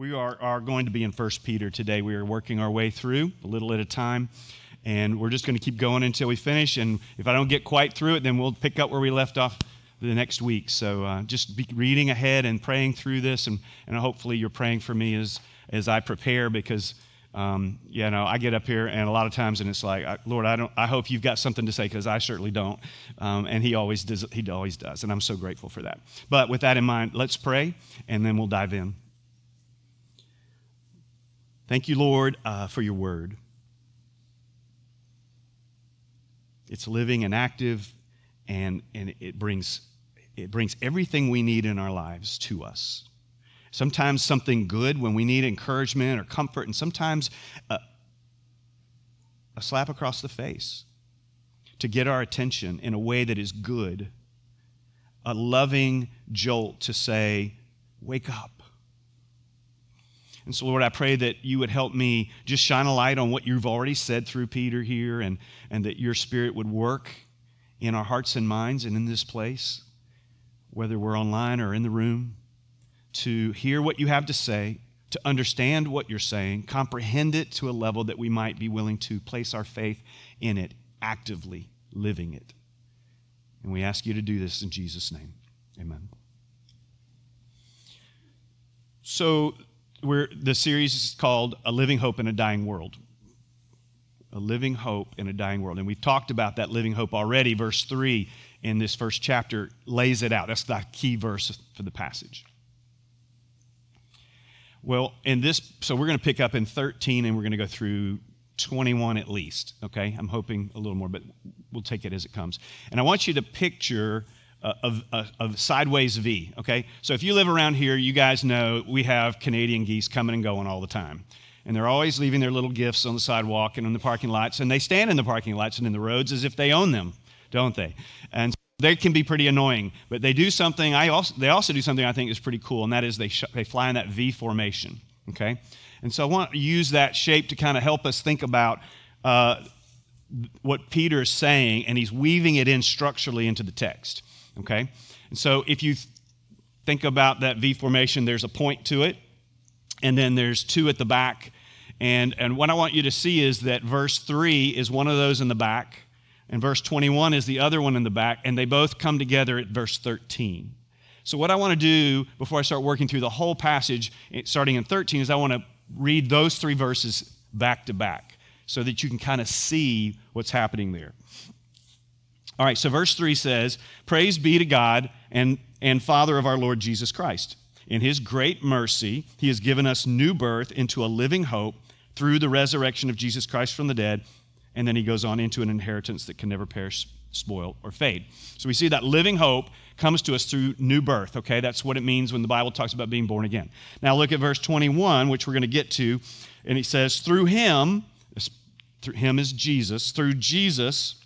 We are, are going to be in 1 Peter today. We are working our way through a little at a time, and we're just going to keep going until we finish. And if I don't get quite through it, then we'll pick up where we left off the next week. So uh, just be reading ahead and praying through this, and, and hopefully you're praying for me as, as I prepare because. Um, you know, I get up here and a lot of times, and it's like, Lord, I don't. I hope you've got something to say because I certainly don't. Um, and He always does. He always does, and I'm so grateful for that. But with that in mind, let's pray, and then we'll dive in. Thank you, Lord, uh, for your word. It's living and active, and, and it, brings, it brings everything we need in our lives to us. Sometimes something good when we need encouragement or comfort, and sometimes a, a slap across the face to get our attention in a way that is good. A loving jolt to say, Wake up. And so, Lord, I pray that you would help me just shine a light on what you've already said through Peter here and, and that your spirit would work in our hearts and minds and in this place, whether we're online or in the room, to hear what you have to say, to understand what you're saying, comprehend it to a level that we might be willing to place our faith in it, actively living it. And we ask you to do this in Jesus' name. Amen. So, we're, the series is called A Living Hope in a Dying World. A living hope in a dying world. And we've talked about that living hope already. Verse 3 in this first chapter lays it out. That's the key verse for the passage. Well, in this, so we're going to pick up in 13 and we're going to go through 21 at least, okay? I'm hoping a little more, but we'll take it as it comes. And I want you to picture of, of, sideways V, okay? So if you live around here, you guys know we have Canadian geese coming and going all the time. And they're always leaving their little gifts on the sidewalk and in the parking lots, and they stand in the parking lots and in the roads as if they own them, don't they? And they can be pretty annoying, but they do something, I also, they also do something I think is pretty cool, and that is they, sh- they fly in that V formation, okay? And so I want to use that shape to kind of help us think about uh, what Peter is saying, and he's weaving it in structurally into the text. Okay? And so if you think about that V formation, there's a point to it, and then there's two at the back. And, and what I want you to see is that verse 3 is one of those in the back, and verse 21 is the other one in the back, and they both come together at verse 13. So, what I want to do before I start working through the whole passage, eh, starting in 13, is I want to read those three verses back to back so that you can kind of see what's happening there. All right, so verse 3 says, Praise be to God and, and Father of our Lord Jesus Christ. In his great mercy, he has given us new birth into a living hope through the resurrection of Jesus Christ from the dead. And then he goes on into an inheritance that can never perish, spoil, or fade. So we see that living hope comes to us through new birth, okay? That's what it means when the Bible talks about being born again. Now look at verse 21, which we're going to get to. And he says, Through him, through him is Jesus, through Jesus,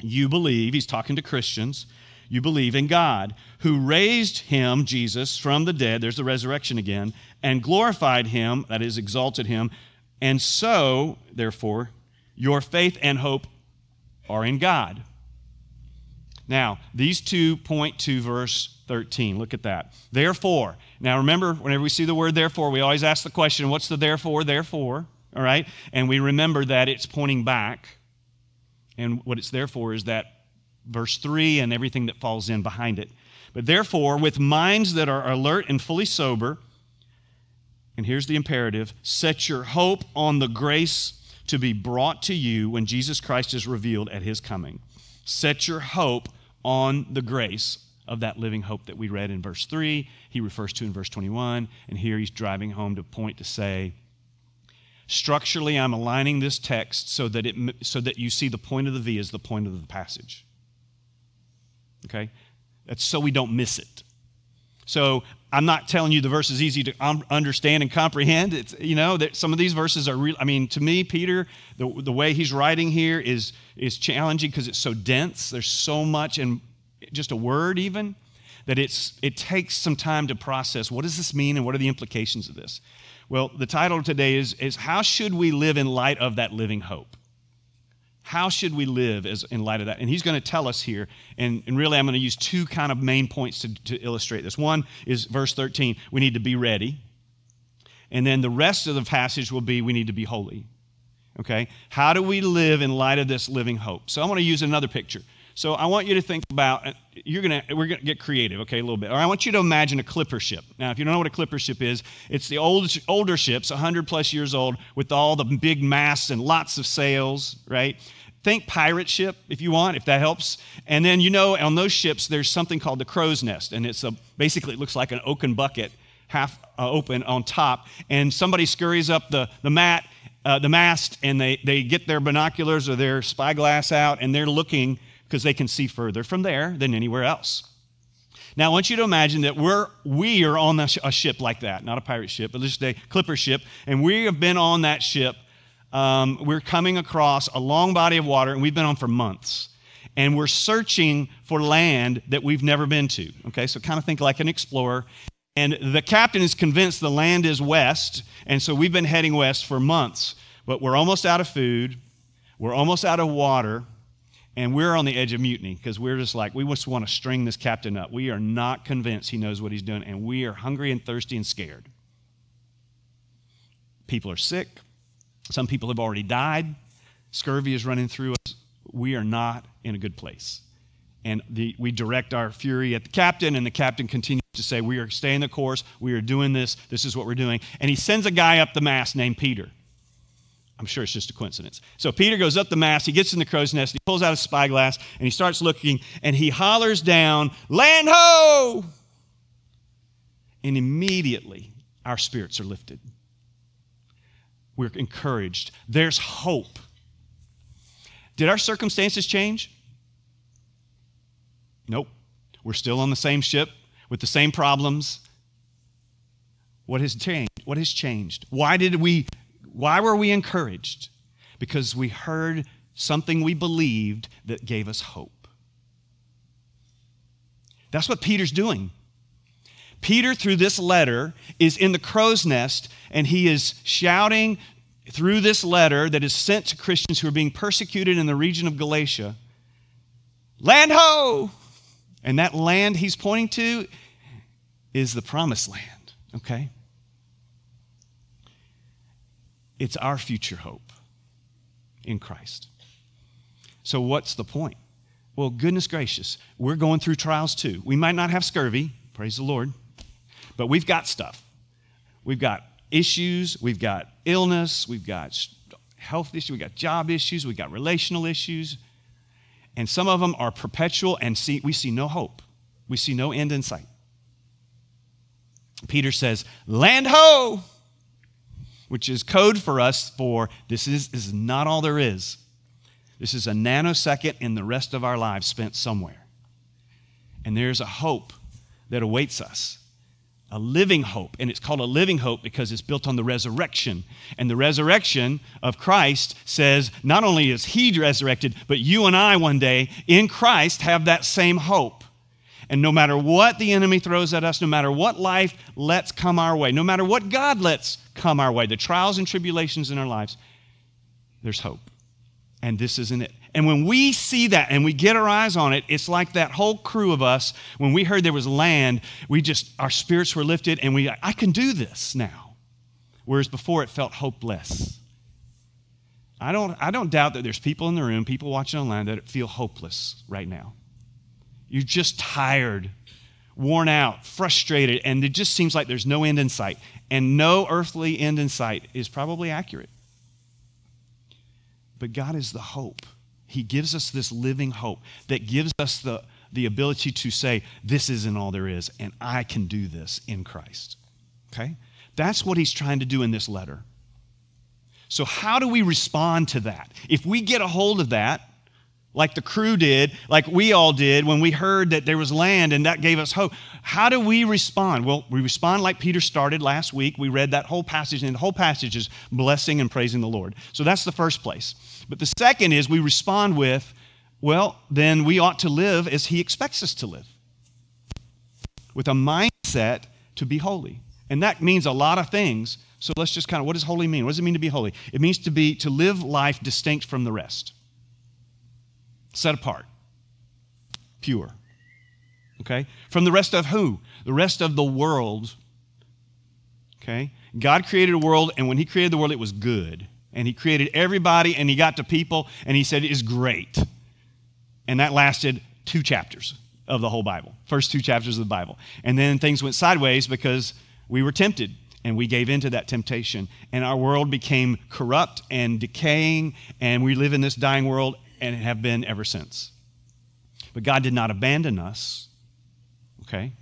you believe, he's talking to Christians, you believe in God, who raised him, Jesus, from the dead, there's the resurrection again, and glorified him, that is, exalted him. And so, therefore, your faith and hope are in God. Now, these two point to verse 13. Look at that. Therefore. Now, remember, whenever we see the word therefore, we always ask the question, what's the therefore? Therefore. All right? And we remember that it's pointing back and what it's there for is that verse 3 and everything that falls in behind it. But therefore, with minds that are alert and fully sober, and here's the imperative set your hope on the grace to be brought to you when Jesus Christ is revealed at his coming. Set your hope on the grace of that living hope that we read in verse 3, he refers to in verse 21, and here he's driving home to point to say, Structurally, I'm aligning this text so that, it, so that you see the point of the V is the point of the passage. Okay? That's so we don't miss it. So I'm not telling you the verse is easy to understand and comprehend. It's, you know, that some of these verses are real. I mean, to me, Peter, the, the way he's writing here is, is challenging because it's so dense. There's so much in just a word, even, that it's, it takes some time to process what does this mean and what are the implications of this. Well, the title today is, is How Should We Live in Light of That Living Hope? How should we live as, in light of that? And he's going to tell us here. And, and really, I'm going to use two kind of main points to, to illustrate this. One is verse 13 we need to be ready. And then the rest of the passage will be we need to be holy. Okay? How do we live in light of this living hope? So I want to use another picture. So I want you to think about you're gonna we're gonna get creative, okay, a little bit. Or I want you to imagine a clipper ship. Now, if you don't know what a clipper ship is, it's the old older ships, 100 plus years old, with all the big masts and lots of sails, right? Think pirate ship if you want, if that helps. And then you know on those ships there's something called the crow's nest, and it's a basically it looks like an oaken bucket, half uh, open on top, and somebody scurries up the the mat. Uh, the mast, and they, they get their binoculars or their spyglass out, and they're looking because they can see further from there than anywhere else. Now, I want you to imagine that we're, we are on a ship like that, not a pirate ship, but just a clipper ship, and we have been on that ship. Um, we're coming across a long body of water, and we've been on for months. And we're searching for land that we've never been to. Okay, so kind of think like an explorer. And the captain is convinced the land is west, and so we've been heading west for months. But we're almost out of food, we're almost out of water, and we're on the edge of mutiny because we're just like, we just want to string this captain up. We are not convinced he knows what he's doing, and we are hungry and thirsty and scared. People are sick. Some people have already died. Scurvy is running through us. We are not in a good place. And the, we direct our fury at the captain, and the captain continues to say, We are staying the course. We are doing this. This is what we're doing. And he sends a guy up the mast named Peter. I'm sure it's just a coincidence. So Peter goes up the mast, he gets in the crow's nest, he pulls out a spyglass, and he starts looking, and he hollers down, Land ho! And immediately our spirits are lifted. We're encouraged. There's hope. Did our circumstances change? Nope. We're still on the same ship with the same problems. What has changed? What has changed? Why did we why were we encouraged? Because we heard something we believed that gave us hope. That's what Peter's doing. Peter, through this letter, is in the crow's nest and he is shouting through this letter that is sent to Christians who are being persecuted in the region of Galatia Land ho! And that land he's pointing to is the promised land, okay? It's our future hope in Christ. So, what's the point? Well, goodness gracious, we're going through trials too. We might not have scurvy, praise the Lord, but we've got stuff. We've got issues, we've got illness, we've got health issues, we've got job issues, we've got relational issues. And some of them are perpetual, and see, we see no hope. We see no end in sight. Peter says, Land ho! Which is code for us for this is, this is not all there is. This is a nanosecond in the rest of our lives spent somewhere. And there's a hope that awaits us, a living hope. And it's called a living hope because it's built on the resurrection. And the resurrection of Christ says not only is he resurrected, but you and I one day in Christ have that same hope. And no matter what the enemy throws at us, no matter what life lets come our way, no matter what God lets come our way, the trials and tribulations in our lives, there's hope. And this isn't it. And when we see that and we get our eyes on it, it's like that whole crew of us, when we heard there was land, we just, our spirits were lifted and we, I can do this now. Whereas before it felt hopeless. I don't, I don't doubt that there's people in the room, people watching online that feel hopeless right now. You're just tired, worn out, frustrated, and it just seems like there's no end in sight. And no earthly end in sight is probably accurate. But God is the hope. He gives us this living hope that gives us the, the ability to say, This isn't all there is, and I can do this in Christ. Okay? That's what he's trying to do in this letter. So, how do we respond to that? If we get a hold of that, like the crew did, like we all did when we heard that there was land and that gave us hope. How do we respond? Well, we respond like Peter started last week. We read that whole passage, and the whole passage is blessing and praising the Lord. So that's the first place. But the second is we respond with, well, then we ought to live as he expects us to live, with a mindset to be holy. And that means a lot of things. So let's just kind of, what does holy mean? What does it mean to be holy? It means to be, to live life distinct from the rest set apart, pure. Okay? From the rest of who? The rest of the world. Okay? God created a world, and when He created the world, it was good. And He created everybody, and He got to people, and He said, It is great. And that lasted two chapters of the whole Bible, first two chapters of the Bible. And then things went sideways because we were tempted and we gave into that temptation. And our world became corrupt and decaying, and we live in this dying world and have been ever since. But God did not abandon us, okay?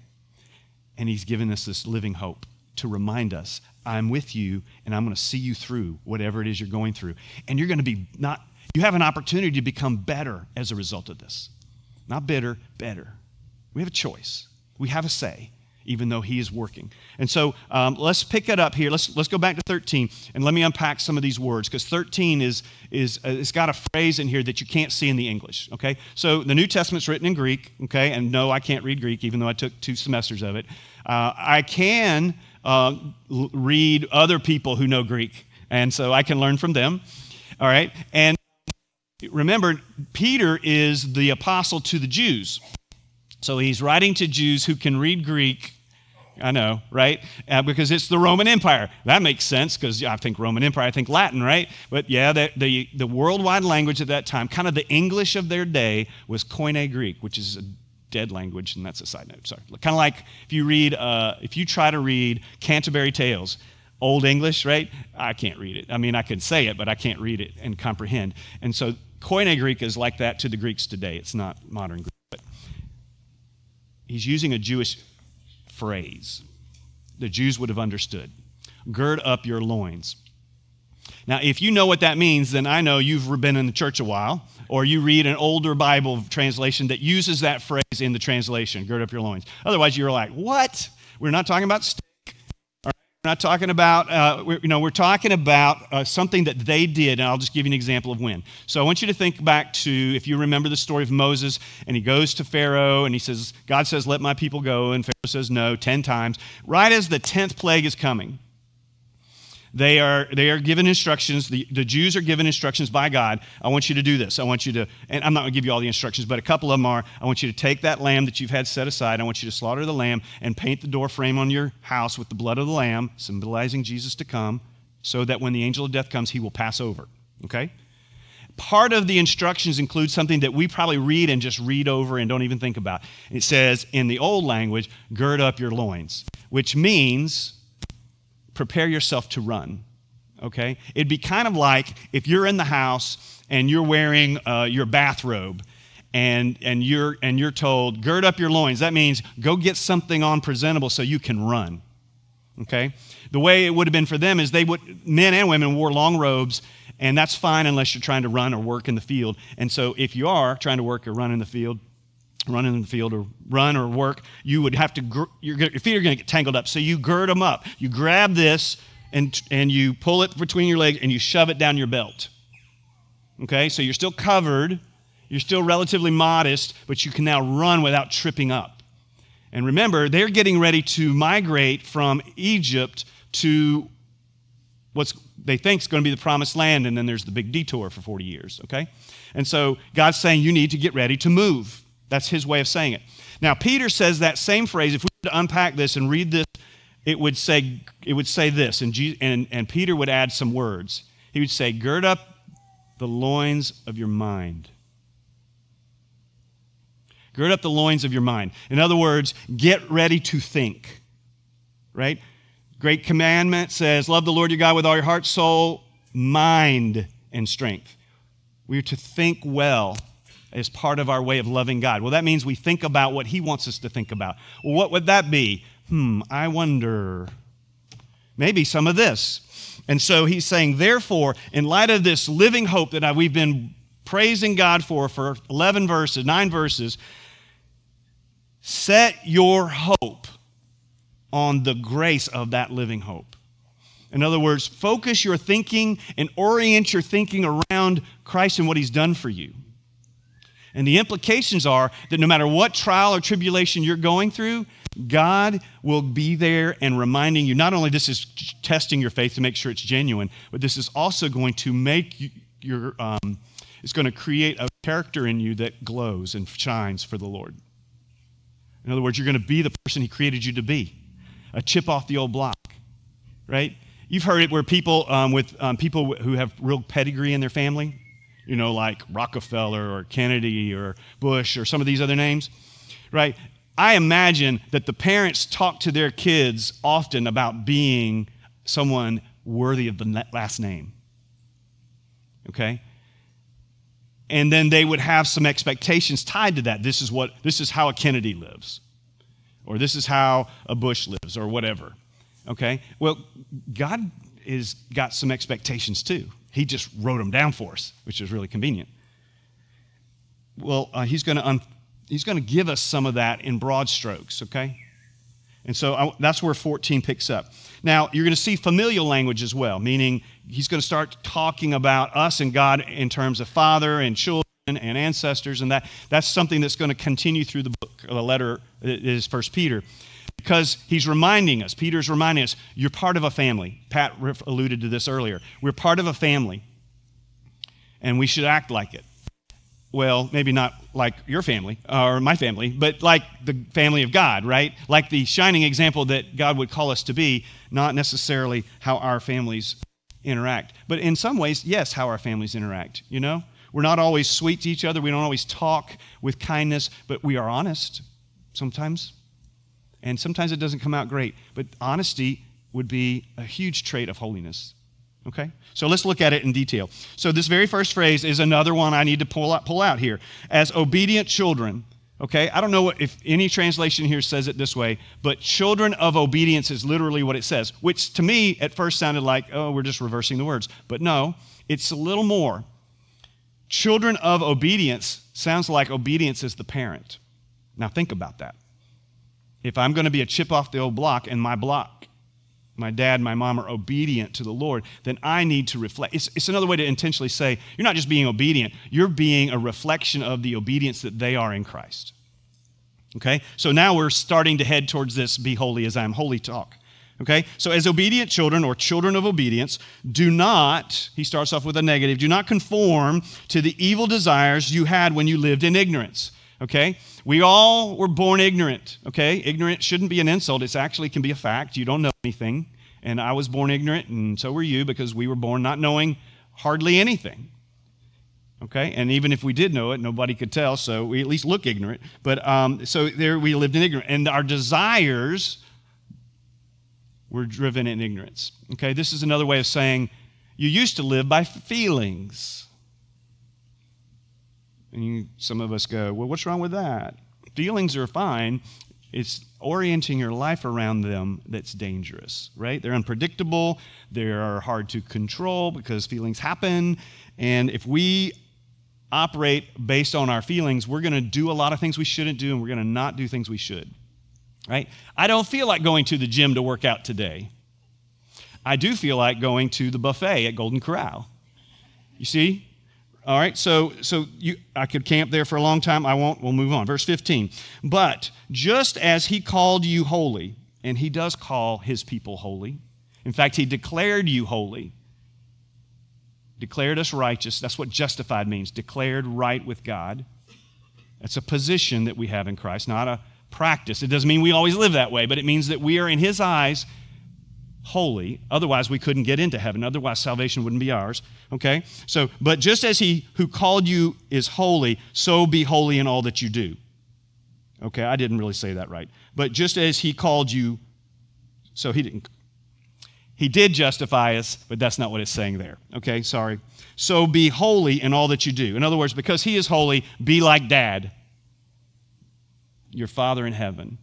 And He's given us this living hope to remind us I'm with you and I'm going to see you through whatever it is you're going through. And you're going to be not, you have an opportunity to become better as a result of this. Not bitter, better. We have a choice, we have a say even though he is working. And so um, let's pick it up here. Let's, let's go back to 13 and let me unpack some of these words because 13 is, is uh, it's got a phrase in here that you can't see in the English, okay? So the New Testament's written in Greek, okay? And no, I can't read Greek even though I took two semesters of it. Uh, I can uh, l- read other people who know Greek, and so I can learn from them, all right? And remember, Peter is the apostle to the Jews. So he's writing to Jews who can read Greek. I know, right? Uh, because it's the Roman Empire. That makes sense because I think Roman Empire, I think Latin, right? But yeah, the, the, the worldwide language at that time, kind of the English of their day, was Koine Greek, which is a dead language, and that's a side note. Sorry. Kind of like if you read, uh, if you try to read Canterbury Tales, Old English, right? I can't read it. I mean, I can say it, but I can't read it and comprehend. And so Koine Greek is like that to the Greeks today. It's not modern Greek he's using a Jewish phrase the Jews would have understood gird up your loins. Now, if you know what that means, then I know you've been in the church a while, or you read an older Bible translation that uses that phrase in the translation, gird up your loins. Otherwise, you're like, what? We're not talking about we're not talking about, uh, you know, we're talking about uh, something that they did, and I'll just give you an example of when. So I want you to think back to, if you remember the story of Moses, and he goes to Pharaoh, and he says, God says, let my people go, and Pharaoh says no 10 times. Right as the 10th plague is coming, they are, they are given instructions. The, the Jews are given instructions by God. I want you to do this. I want you to, and I'm not going to give you all the instructions, but a couple of them are I want you to take that lamb that you've had set aside. I want you to slaughter the lamb and paint the door frame on your house with the blood of the lamb, symbolizing Jesus to come, so that when the angel of death comes, he will pass over. Okay? part of the instructions include something that we probably read and just read over and don't even think about. It says in the old language, gird up your loins, which means prepare yourself to run. Okay? It'd be kind of like if you're in the house and you're wearing uh, your bathrobe and, and, you're, and you're told, gird up your loins. That means go get something on presentable so you can run. Okay? The way it would have been for them is they would, men and women wore long robes, and that's fine unless you're trying to run or work in the field. And so if you are trying to work or run in the field, run in the field or run or work, you would have to, your, your feet are going to get tangled up. So you gird them up. You grab this and, and you pull it between your legs and you shove it down your belt. Okay, so you're still covered, you're still relatively modest, but you can now run without tripping up. And remember, they're getting ready to migrate from Egypt to what's they think is going to be the promised land, and then there's the big detour for 40 years, okay? And so God's saying you need to get ready to move. That's his way of saying it. Now, Peter says that same phrase. If we were to unpack this and read this, it would say, it would say this, and, Jesus, and, and Peter would add some words. He would say, Gird up the loins of your mind. Gird up the loins of your mind. In other words, get ready to think. Right? Great commandment says, Love the Lord your God with all your heart, soul, mind, and strength. We are to think well as part of our way of loving God. Well, that means we think about what He wants us to think about. Well, what would that be? Hmm, I wonder. Maybe some of this. And so he's saying, therefore, in light of this living hope that we've been praising God for for 11 verses, nine verses, set your hope on the grace of that living hope. In other words, focus your thinking and orient your thinking around Christ and what he's done for you. And the implications are that no matter what trial or tribulation you're going through, God will be there and reminding you not only this is testing your faith to make sure it's genuine, but this is also going to make you, your, um, it's going to create a character in you that glows and shines for the Lord. In other words, you're going to be the person He created you to be a chip off the old block. right? You've heard it where people um, with um, people who have real pedigree in their family, you know, like Rockefeller or Kennedy or Bush or some of these other names, right? I imagine that the parents talk to their kids often about being someone worthy of the last name. Okay? And then they would have some expectations tied to that. This is what this is how a Kennedy lives. Or this is how a Bush lives or whatever. Okay? Well, God has got some expectations too. He just wrote them down for us, which is really convenient. Well, uh, he's going to un- he's going to give us some of that in broad strokes, okay? And so I, that's where 14 picks up. Now, you're going to see familial language as well, meaning he's going to start talking about us and God in terms of father and children and ancestors, and that, that's something that's going to continue through the book, the letter is First Peter. Because he's reminding us, Peter's reminding us, you're part of a family. Pat alluded to this earlier. We're part of a family, and we should act like it well, maybe not like your family uh, or my family, but like the family of God, right? Like the shining example that God would call us to be, not necessarily how our families interact. But in some ways, yes, how our families interact, you know? We're not always sweet to each other, we don't always talk with kindness, but we are honest sometimes. And sometimes it doesn't come out great. But honesty would be a huge trait of holiness. Okay? So let's look at it in detail. So, this very first phrase is another one I need to pull out, pull out here. As obedient children, okay? I don't know what, if any translation here says it this way, but children of obedience is literally what it says, which to me at first sounded like, oh, we're just reversing the words. But no, it's a little more. Children of obedience sounds like obedience is the parent. Now, think about that. If I'm going to be a chip off the old block and my block my dad my mom are obedient to the Lord, then I need to reflect. It's, it's another way to intentionally say, you're not just being obedient, you're being a reflection of the obedience that they are in Christ. Okay? So now we're starting to head towards this be holy as I am holy talk. Okay? So as obedient children or children of obedience, do not, he starts off with a negative, do not conform to the evil desires you had when you lived in ignorance. Okay? We all were born ignorant. Okay? Ignorant shouldn't be an insult. It actually can be a fact. You don't know anything. And I was born ignorant, and so were you, because we were born not knowing hardly anything. Okay? And even if we did know it, nobody could tell, so we at least look ignorant. But um, so there we lived in ignorance. And our desires were driven in ignorance. Okay? This is another way of saying you used to live by feelings. And you, some of us go, well, what's wrong with that? Feelings are fine. It's orienting your life around them that's dangerous, right? They're unpredictable. They're hard to control because feelings happen. And if we operate based on our feelings, we're going to do a lot of things we shouldn't do and we're going to not do things we should, right? I don't feel like going to the gym to work out today. I do feel like going to the buffet at Golden Corral. You see? All right, so so you I could camp there for a long time. I won't. We'll move on. Verse 15. But just as he called you holy, and he does call his people holy. In fact, he declared you holy. Declared us righteous. That's what justified means. Declared right with God. That's a position that we have in Christ, not a practice. It doesn't mean we always live that way, but it means that we are in his eyes holy. Otherwise, we couldn't get into heaven. Otherwise, salvation wouldn't be ours. Okay? So, but just as he who called you is holy, so be holy in all that you do. Okay, I didn't really say that right. But just as he called you, so he didn't. He did justify us, but that's not what it's saying there. Okay, sorry. So be holy in all that you do. In other words, because he is holy, be like dad, your father in heaven.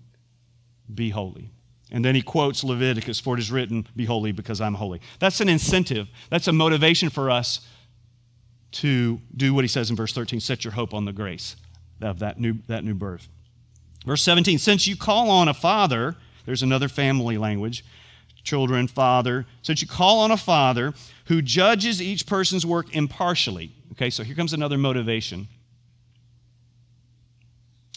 Be holy. And then he quotes Leviticus, for it is written, Be holy because I'm holy. That's an incentive. That's a motivation for us to do what he says in verse 13 set your hope on the grace of that new, that new birth. Verse 17 Since you call on a father, there's another family language, children, father. Since you call on a father who judges each person's work impartially. Okay, so here comes another motivation.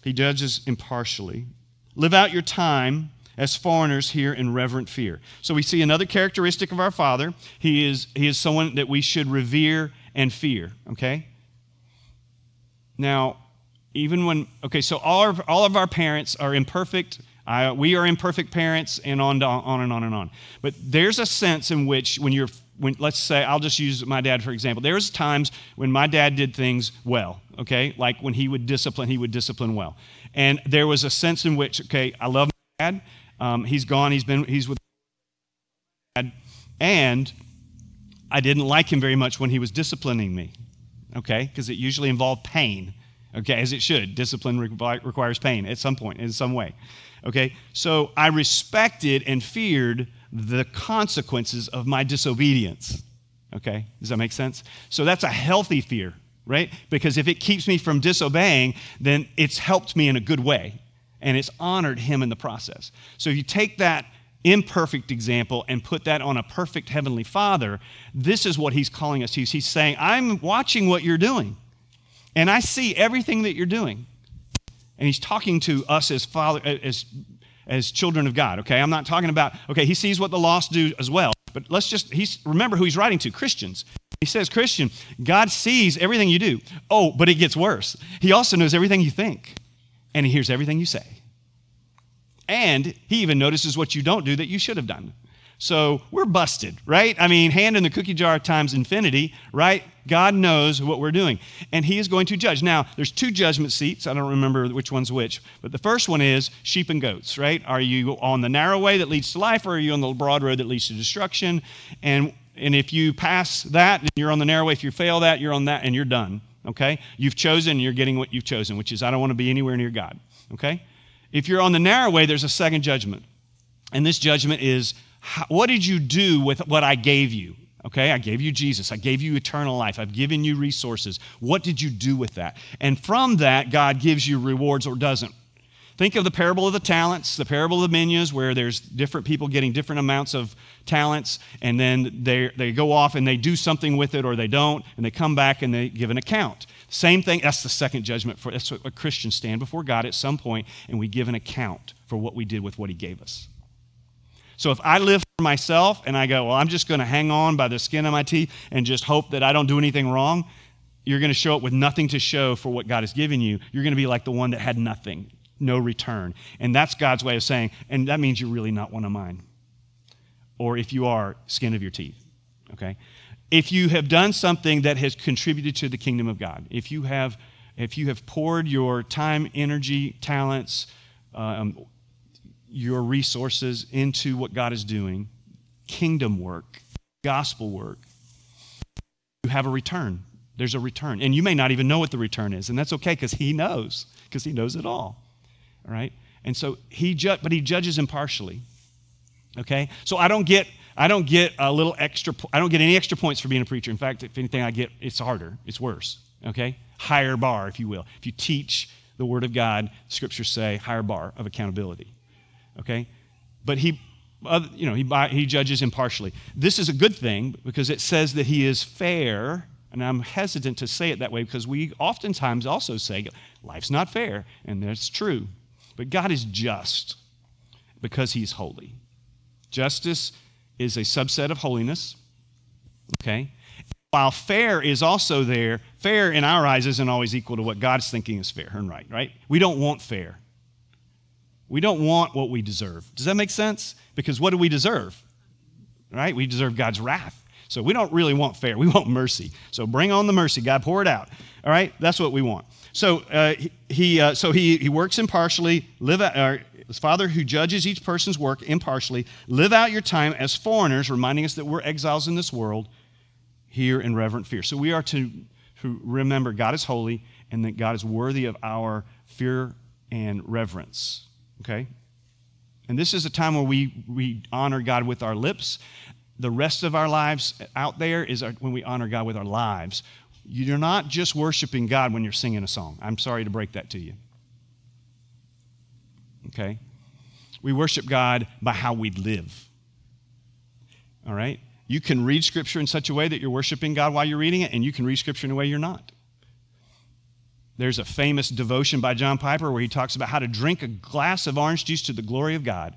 He judges impartially. Live out your time as foreigners here in reverent fear. So we see another characteristic of our Father. He is, he is someone that we should revere and fear, okay? Now, even when, okay, so all of, all of our parents are imperfect, I, we are imperfect parents, and on, on and on and on. But there's a sense in which, when you're, when, let's say, I'll just use my dad for example. There's times when my dad did things well, okay? Like when he would discipline, he would discipline well. And there was a sense in which, okay, I love my dad. Um, he's gone, he's been, he's with. And I didn't like him very much when he was disciplining me, okay? Because it usually involved pain, okay, as it should. Discipline requires pain at some point, in some way. Okay? So I respected and feared the consequences of my disobedience. Okay? Does that make sense? So that's a healthy fear, right? Because if it keeps me from disobeying, then it's helped me in a good way and it's honored him in the process. So if you take that imperfect example and put that on a perfect heavenly father, this is what he's calling us to. He's saying, I'm watching what you're doing, and I see everything that you're doing. And he's talking to us as father as as children of God, okay? I'm not talking about okay, he sees what the lost do as well. But let's just he's remember who he's writing to, Christians. He says, Christian, God sees everything you do. Oh, but it gets worse. He also knows everything you think, and he hears everything you say. And he even notices what you don't do that you should have done. So we're busted, right? I mean, hand in the cookie jar times infinity, right? God knows what we're doing. And He is going to judge. Now, there's two judgment seats. I don't remember which one's which. But the first one is sheep and goats, right? Are you on the narrow way that leads to life, or are you on the broad road that leads to destruction? And, and if you pass that, you're on the narrow way. If you fail that, you're on that, and you're done, okay? You've chosen, you're getting what you've chosen, which is I don't want to be anywhere near God, okay? If you're on the narrow way, there's a second judgment. And this judgment is what did you do with what I gave you? Okay, I gave you Jesus. I gave you eternal life. I've given you resources. What did you do with that? And from that, God gives you rewards or doesn't. Think of the parable of the talents, the parable of the minas, where there's different people getting different amounts of talents, and then they, they go off and they do something with it or they don't, and they come back and they give an account. Same thing, that's the second judgment for that's what Christians stand before God at some point, and we give an account for what we did with what He gave us. So if I live for myself and I go, well, I'm just going to hang on by the skin of my teeth and just hope that I don't do anything wrong, you're going to show up with nothing to show for what God has given you. You're going to be like the one that had nothing, no return. And that's God's way of saying, and that means you're really not one of mine. Or if you are, skin of your teeth. Okay? If you have done something that has contributed to the kingdom of God, if you have, if you have poured your time, energy, talents, um, your resources into what God is doing, kingdom work, gospel work, you have a return. There's a return. And you may not even know what the return is, and that's okay because He knows, because He knows it all. All right? And so He, ju- but He judges impartially. Okay? So I don't get. I don't get a little extra, I don't get any extra points for being a preacher. In fact, if anything, I get, it's harder, it's worse, okay? Higher bar, if you will. If you teach the Word of God, scriptures say higher bar of accountability okay? But he, you know, he, he judges impartially. This is a good thing because it says that he is fair, and I'm hesitant to say it that way because we oftentimes also say life's not fair, and that's true. But God is just because he's holy. Justice is a subset of holiness, okay? While fair is also there, fair in our eyes isn't always equal to what God's thinking is fair and right, right? We don't want fair. We don't want what we deserve. Does that make sense? Because what do we deserve? Right? We deserve God's wrath. So we don't really want fair. We want mercy. So bring on the mercy, God. Pour it out. All right? That's what we want. So uh, he, uh, so he, he works impartially. Live out, uh, his father who judges each person's work impartially. Live out your time as foreigners, reminding us that we're exiles in this world here in reverent fear. So we are to, to remember God is holy and that God is worthy of our fear and reverence. Okay? And this is a time where we, we honor God with our lips. The rest of our lives out there is our, when we honor God with our lives. You're not just worshiping God when you're singing a song. I'm sorry to break that to you. Okay? We worship God by how we live. All right? You can read Scripture in such a way that you're worshiping God while you're reading it, and you can read Scripture in a way you're not. There's a famous devotion by John Piper where he talks about how to drink a glass of orange juice to the glory of God.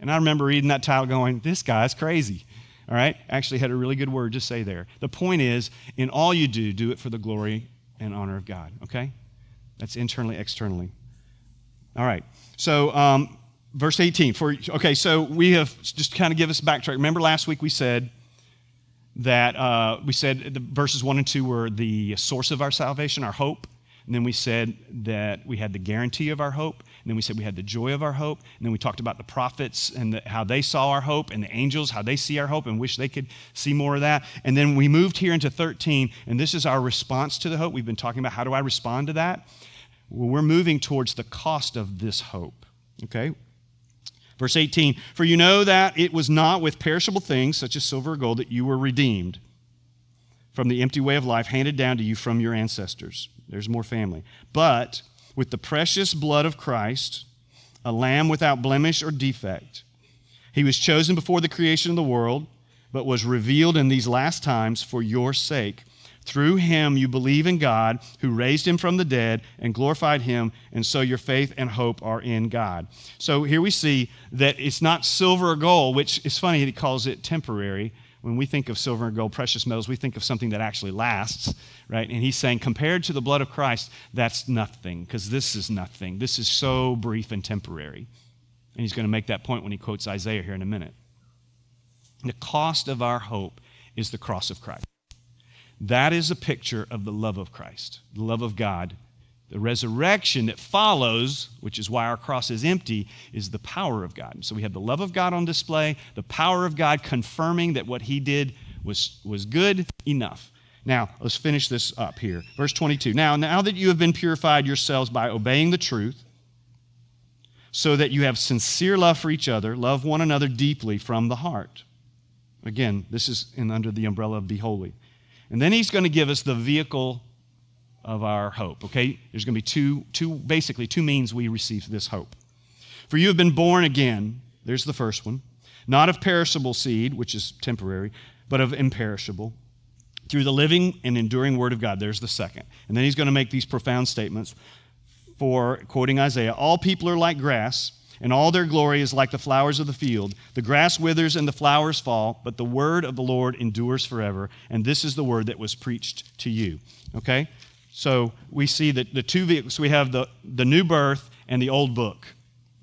And I remember reading that title going, this guy's crazy. All right? Actually, had a really good word to say there. The point is, in all you do, do it for the glory and honor of God. Okay? That's internally, externally. All right. So, um, verse 18. For okay, so we have just kind of give us a backtrack. Remember last week we said that uh, we said the verses one and two were the source of our salvation, our hope. And then we said that we had the guarantee of our hope. Then we said we had the joy of our hope. And then we talked about the prophets and the, how they saw our hope, and the angels, how they see our hope and wish they could see more of that. And then we moved here into 13, and this is our response to the hope. We've been talking about how do I respond to that? Well, we're moving towards the cost of this hope. Okay? Verse 18 For you know that it was not with perishable things, such as silver or gold, that you were redeemed from the empty way of life handed down to you from your ancestors there's more family. But with the precious blood of Christ, a lamb without blemish or defect, he was chosen before the creation of the world, but was revealed in these last times for your sake. Through him you believe in God, who raised him from the dead and glorified him, and so your faith and hope are in God. So here we see that it's not silver or gold, which is funny, he calls it temporary when we think of silver and gold, precious metals, we think of something that actually lasts, right? And he's saying, compared to the blood of Christ, that's nothing, because this is nothing. This is so brief and temporary. And he's going to make that point when he quotes Isaiah here in a minute. The cost of our hope is the cross of Christ. That is a picture of the love of Christ, the love of God the resurrection that follows, which is why our cross is empty, is the power of God. So we have the love of God on display, the power of God confirming that what he did was, was good enough. Now, let's finish this up here. Verse 22. Now, now that you have been purified yourselves by obeying the truth, so that you have sincere love for each other, love one another deeply from the heart. Again, this is in, under the umbrella of be holy. And then he's going to give us the vehicle of our hope. Okay? There's going to be two, two, basically, two means we receive this hope. For you have been born again, there's the first one, not of perishable seed, which is temporary, but of imperishable, through the living and enduring word of God. There's the second. And then he's going to make these profound statements for, quoting Isaiah, all people are like grass and all their glory is like the flowers of the field. The grass withers and the flowers fall, but the word of the Lord endures forever. And this is the word that was preached to you. Okay? So we see that the two vehicles, we have the, the new birth and the old book.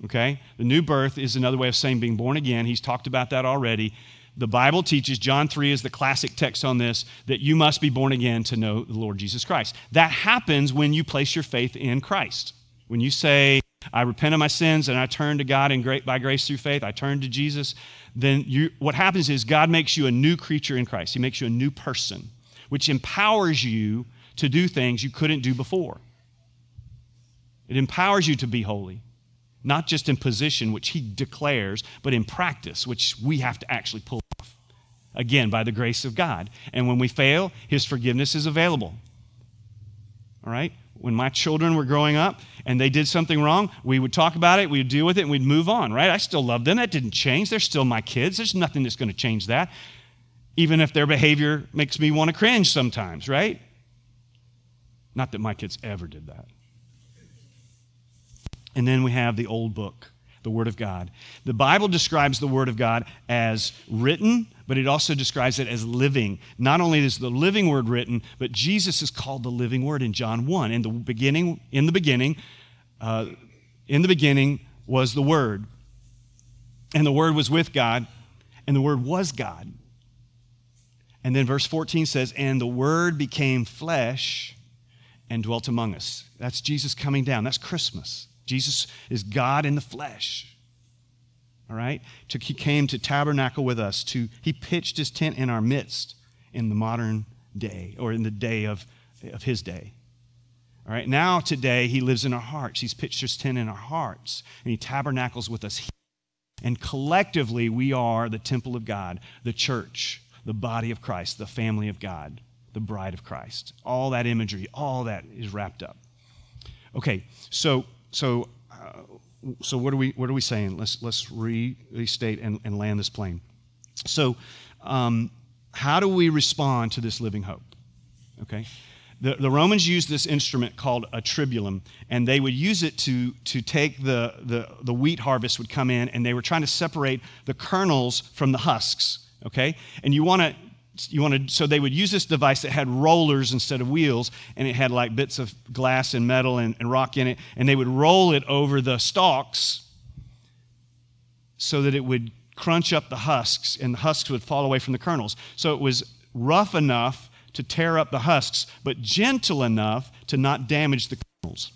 Okay? The new birth is another way of saying being born again. He's talked about that already. The Bible teaches, John 3 is the classic text on this, that you must be born again to know the Lord Jesus Christ. That happens when you place your faith in Christ. When you say, I repent of my sins and I turn to God and great, by grace through faith, I turn to Jesus, then you, what happens is God makes you a new creature in Christ. He makes you a new person, which empowers you to do things you couldn't do before. It empowers you to be holy, not just in position, which he declares, but in practice, which we have to actually pull off. Again, by the grace of God. And when we fail, his forgiveness is available. All right? When my children were growing up and they did something wrong, we would talk about it, we would deal with it, and we'd move on, right? I still love them. That didn't change. They're still my kids. There's nothing that's going to change that. Even if their behavior makes me want to cringe sometimes, right? Not that my kids ever did that. And then we have the old book, the Word of God. The Bible describes the Word of God as written, but it also describes it as living. Not only is the living Word written, but Jesus is called the living Word in John 1. In the beginning, in the beginning, uh, in the beginning was the Word. And the Word was with God, and the Word was God. And then verse 14 says, And the Word became flesh and dwelt among us. That's Jesus coming down. That's Christmas. Jesus is God in the flesh. All right? He came to tabernacle with us. To, he pitched his tent in our midst in the modern day, or in the day of, of his day. All right? Now, today, he lives in our hearts. He's pitched his tent in our hearts, and he tabernacles with us. And collectively, we are the temple of God, the church, the body of Christ, the family of God the bride of Christ. All that imagery, all that is wrapped up. Okay, so so uh, so what are we what are we saying? Let's let's restate and, and land this plane. So, um, how do we respond to this living hope? Okay. The, the Romans used this instrument called a tribulum, and they would use it to, to take the, the, the wheat harvest would come in, and they were trying to separate the kernels from the husks. Okay? And you want to you wanted so they would use this device that had rollers instead of wheels and it had like bits of glass and metal and, and rock in it and they would roll it over the stalks so that it would crunch up the husks and the husks would fall away from the kernels. So it was rough enough to tear up the husks, but gentle enough to not damage the kernels.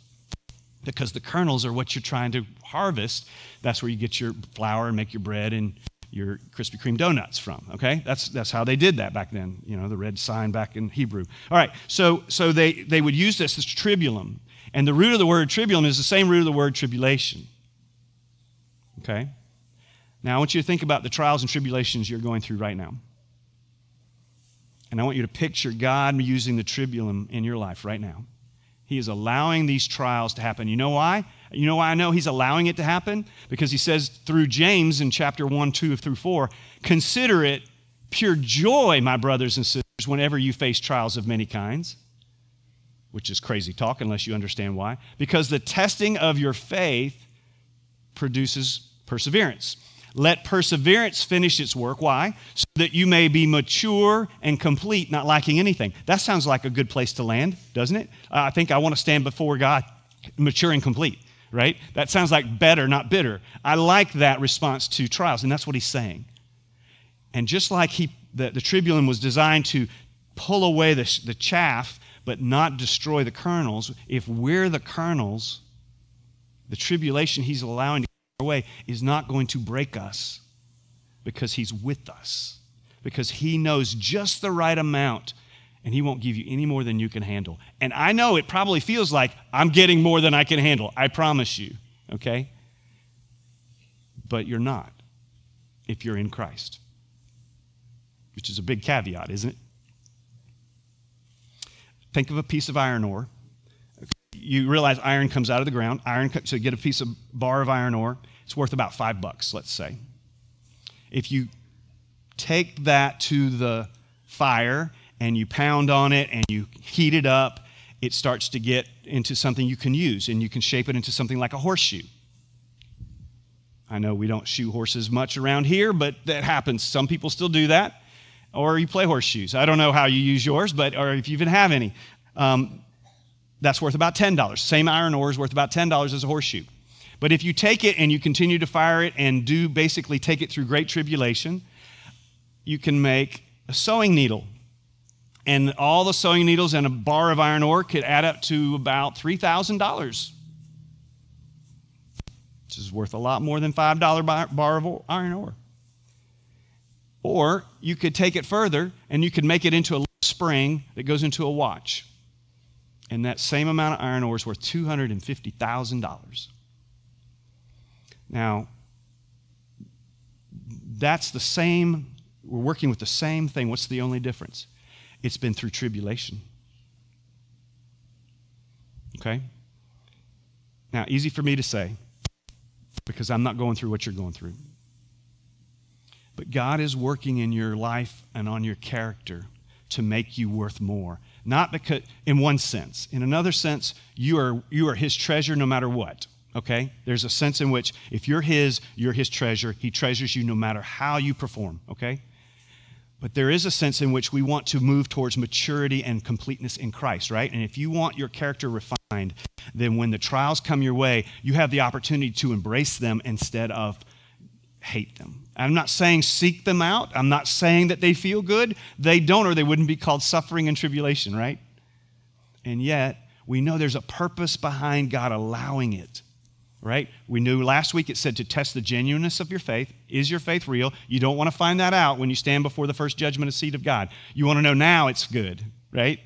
Because the kernels are what you're trying to harvest. That's where you get your flour and make your bread and your Krispy Kreme donuts from. Okay, that's that's how they did that back then. You know, the red sign back in Hebrew. All right, so so they they would use this this tribulum, and the root of the word tribulum is the same root of the word tribulation. Okay, now I want you to think about the trials and tribulations you're going through right now, and I want you to picture God using the tribulum in your life right now. He is allowing these trials to happen. You know why? You know why I know he's allowing it to happen? Because he says through James in chapter 1, 2 through 4, consider it pure joy, my brothers and sisters, whenever you face trials of many kinds, which is crazy talk unless you understand why. Because the testing of your faith produces perseverance. Let perseverance finish its work. Why? So that you may be mature and complete, not lacking anything. That sounds like a good place to land, doesn't it? Uh, I think I want to stand before God mature and complete, right? That sounds like better, not bitter. I like that response to trials, and that's what he's saying. And just like he, the, the tribulum was designed to pull away the, the chaff, but not destroy the kernels, if we're the kernels, the tribulation he's allowing to way is not going to break us because He's with us, because He knows just the right amount and He won't give you any more than you can handle. And I know it probably feels like I'm getting more than I can handle. I promise you, okay? But you're not if you're in Christ, which is a big caveat, isn't it? Think of a piece of iron ore. You realize iron comes out of the ground. Iron, so you get a piece of bar of iron ore. It's worth about five bucks, let's say. If you take that to the fire and you pound on it and you heat it up, it starts to get into something you can use and you can shape it into something like a horseshoe. I know we don't shoe horses much around here, but that happens. Some people still do that. Or you play horseshoes. I don't know how you use yours, but or if you even have any. Um, that's worth about $10. Same iron ore is worth about $10 as a horseshoe. But if you take it and you continue to fire it and do basically take it through great tribulation, you can make a sewing needle. And all the sewing needles and a bar of iron ore could add up to about $3,000, which is worth a lot more than $5 bar of iron ore. Or you could take it further and you could make it into a spring that goes into a watch. And that same amount of iron ore is worth $250,000. Now, that's the same, we're working with the same thing. What's the only difference? It's been through tribulation. Okay? Now, easy for me to say because I'm not going through what you're going through. But God is working in your life and on your character to make you worth more. Not because, in one sense. In another sense, you are, you are His treasure no matter what okay? There's a sense in which if you're His, you're His treasure. He treasures you no matter how you perform, okay? But there is a sense in which we want to move towards maturity and completeness in Christ, right? And if you want your character refined, then when the trials come your way, you have the opportunity to embrace them instead of hate them. I'm not saying seek them out. I'm not saying that they feel good. They don't, or they wouldn't be called suffering and tribulation, right? And yet, we know there's a purpose behind God allowing it right? We knew last week it said to test the genuineness of your faith. Is your faith real? You don't want to find that out when you stand before the first judgment of seat of God. You want to know now it's good, right?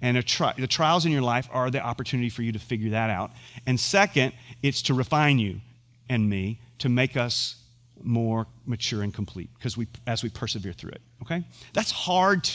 And tri- the trials in your life are the opportunity for you to figure that out. And second, it's to refine you and me to make us more mature and complete because we as we persevere through it. Okay? That's hard.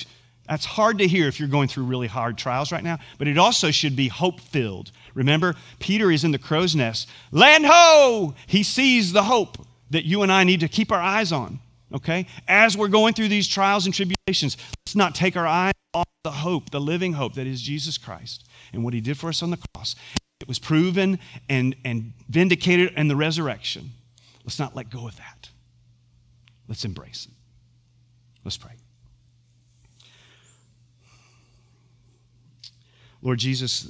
That's hard to hear if you're going through really hard trials right now, but it also should be hope filled. Remember, Peter is in the crow's nest. Land ho! He sees the hope that you and I need to keep our eyes on, okay? As we're going through these trials and tribulations, let's not take our eyes off the hope, the living hope that is Jesus Christ and what he did for us on the cross. It was proven and, and vindicated in the resurrection. Let's not let go of that. Let's embrace it. Let's pray. Lord Jesus,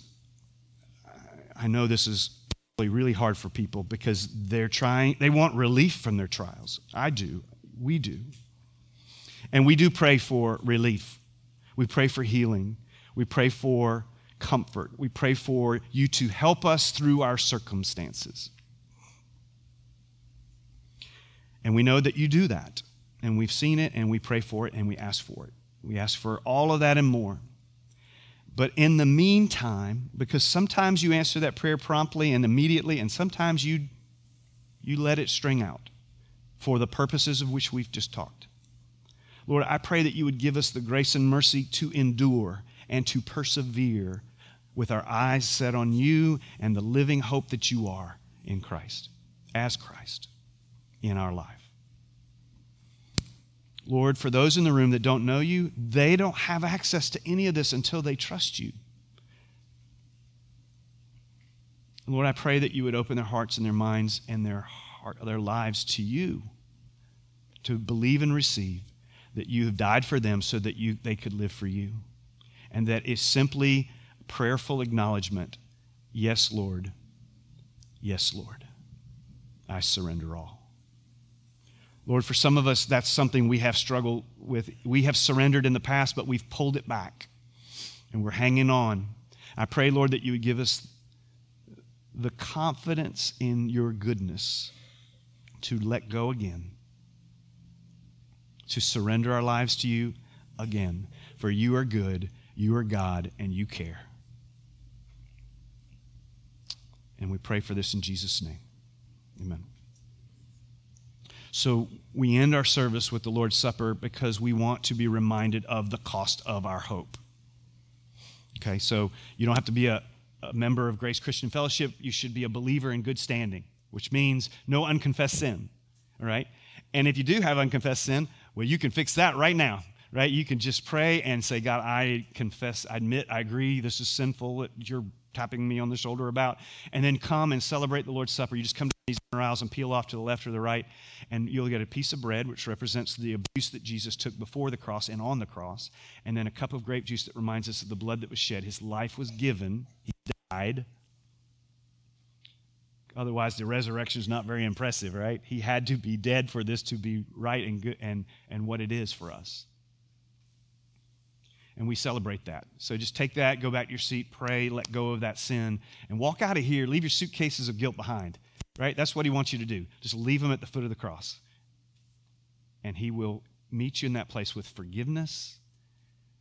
I know this is really hard for people because they're trying, they want relief from their trials. I do. We do. And we do pray for relief. We pray for healing. We pray for comfort. We pray for you to help us through our circumstances. And we know that you do that. And we've seen it and we pray for it and we ask for it. We ask for all of that and more. But in the meantime, because sometimes you answer that prayer promptly and immediately, and sometimes you, you let it string out for the purposes of which we've just talked. Lord, I pray that you would give us the grace and mercy to endure and to persevere with our eyes set on you and the living hope that you are in Christ, as Christ in our life. Lord, for those in the room that don't know you, they don't have access to any of this until they trust you. Lord, I pray that you would open their hearts and their minds and their heart, their lives to you, to believe and receive that you have died for them so that you, they could live for you. And that is simply prayerful acknowledgement yes, Lord. Yes, Lord. I surrender all. Lord, for some of us, that's something we have struggled with. We have surrendered in the past, but we've pulled it back and we're hanging on. I pray, Lord, that you would give us the confidence in your goodness to let go again, to surrender our lives to you again. For you are good, you are God, and you care. And we pray for this in Jesus' name. Amen. So we end our service with the Lord's Supper because we want to be reminded of the cost of our hope. Okay, so you don't have to be a, a member of Grace Christian Fellowship. You should be a believer in good standing, which means no unconfessed sin. All right? And if you do have unconfessed sin, well, you can fix that right now right? You can just pray and say, God, I confess, I admit, I agree, this is sinful that you're tapping me on the shoulder about. And then come and celebrate the Lord's Supper. You just come these aisles and peel off to the left or the right, and you'll get a piece of bread, which represents the abuse that Jesus took before the cross and on the cross, and then a cup of grape juice that reminds us of the blood that was shed. His life was given, he died. Otherwise, the resurrection is not very impressive, right? He had to be dead for this to be right and good and, and what it is for us. And we celebrate that. So just take that, go back to your seat, pray, let go of that sin, and walk out of here. Leave your suitcases of guilt behind right? That's what he wants you to do. Just leave him at the foot of the cross. And he will meet you in that place with forgiveness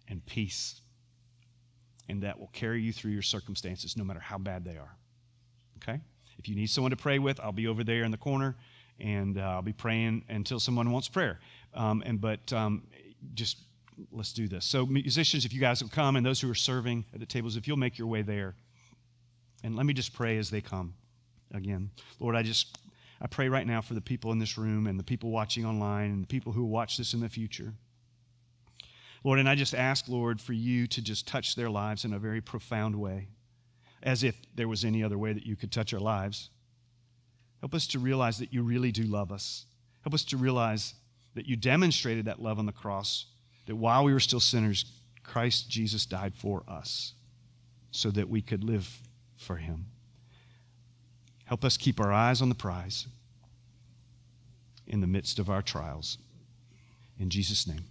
and peace. And that will carry you through your circumstances, no matter how bad they are. Okay? If you need someone to pray with, I'll be over there in the corner, and uh, I'll be praying until someone wants prayer. Um, and but um, just let's do this. So, musicians, if you guys will come, and those who are serving at the tables, if you'll make your way there, and let me just pray as they come again. Lord, I just I pray right now for the people in this room and the people watching online and the people who watch this in the future. Lord, and I just ask, Lord, for you to just touch their lives in a very profound way, as if there was any other way that you could touch our lives. Help us to realize that you really do love us. Help us to realize that you demonstrated that love on the cross, that while we were still sinners, Christ Jesus died for us so that we could live for him. Help us keep our eyes on the prize in the midst of our trials. In Jesus' name.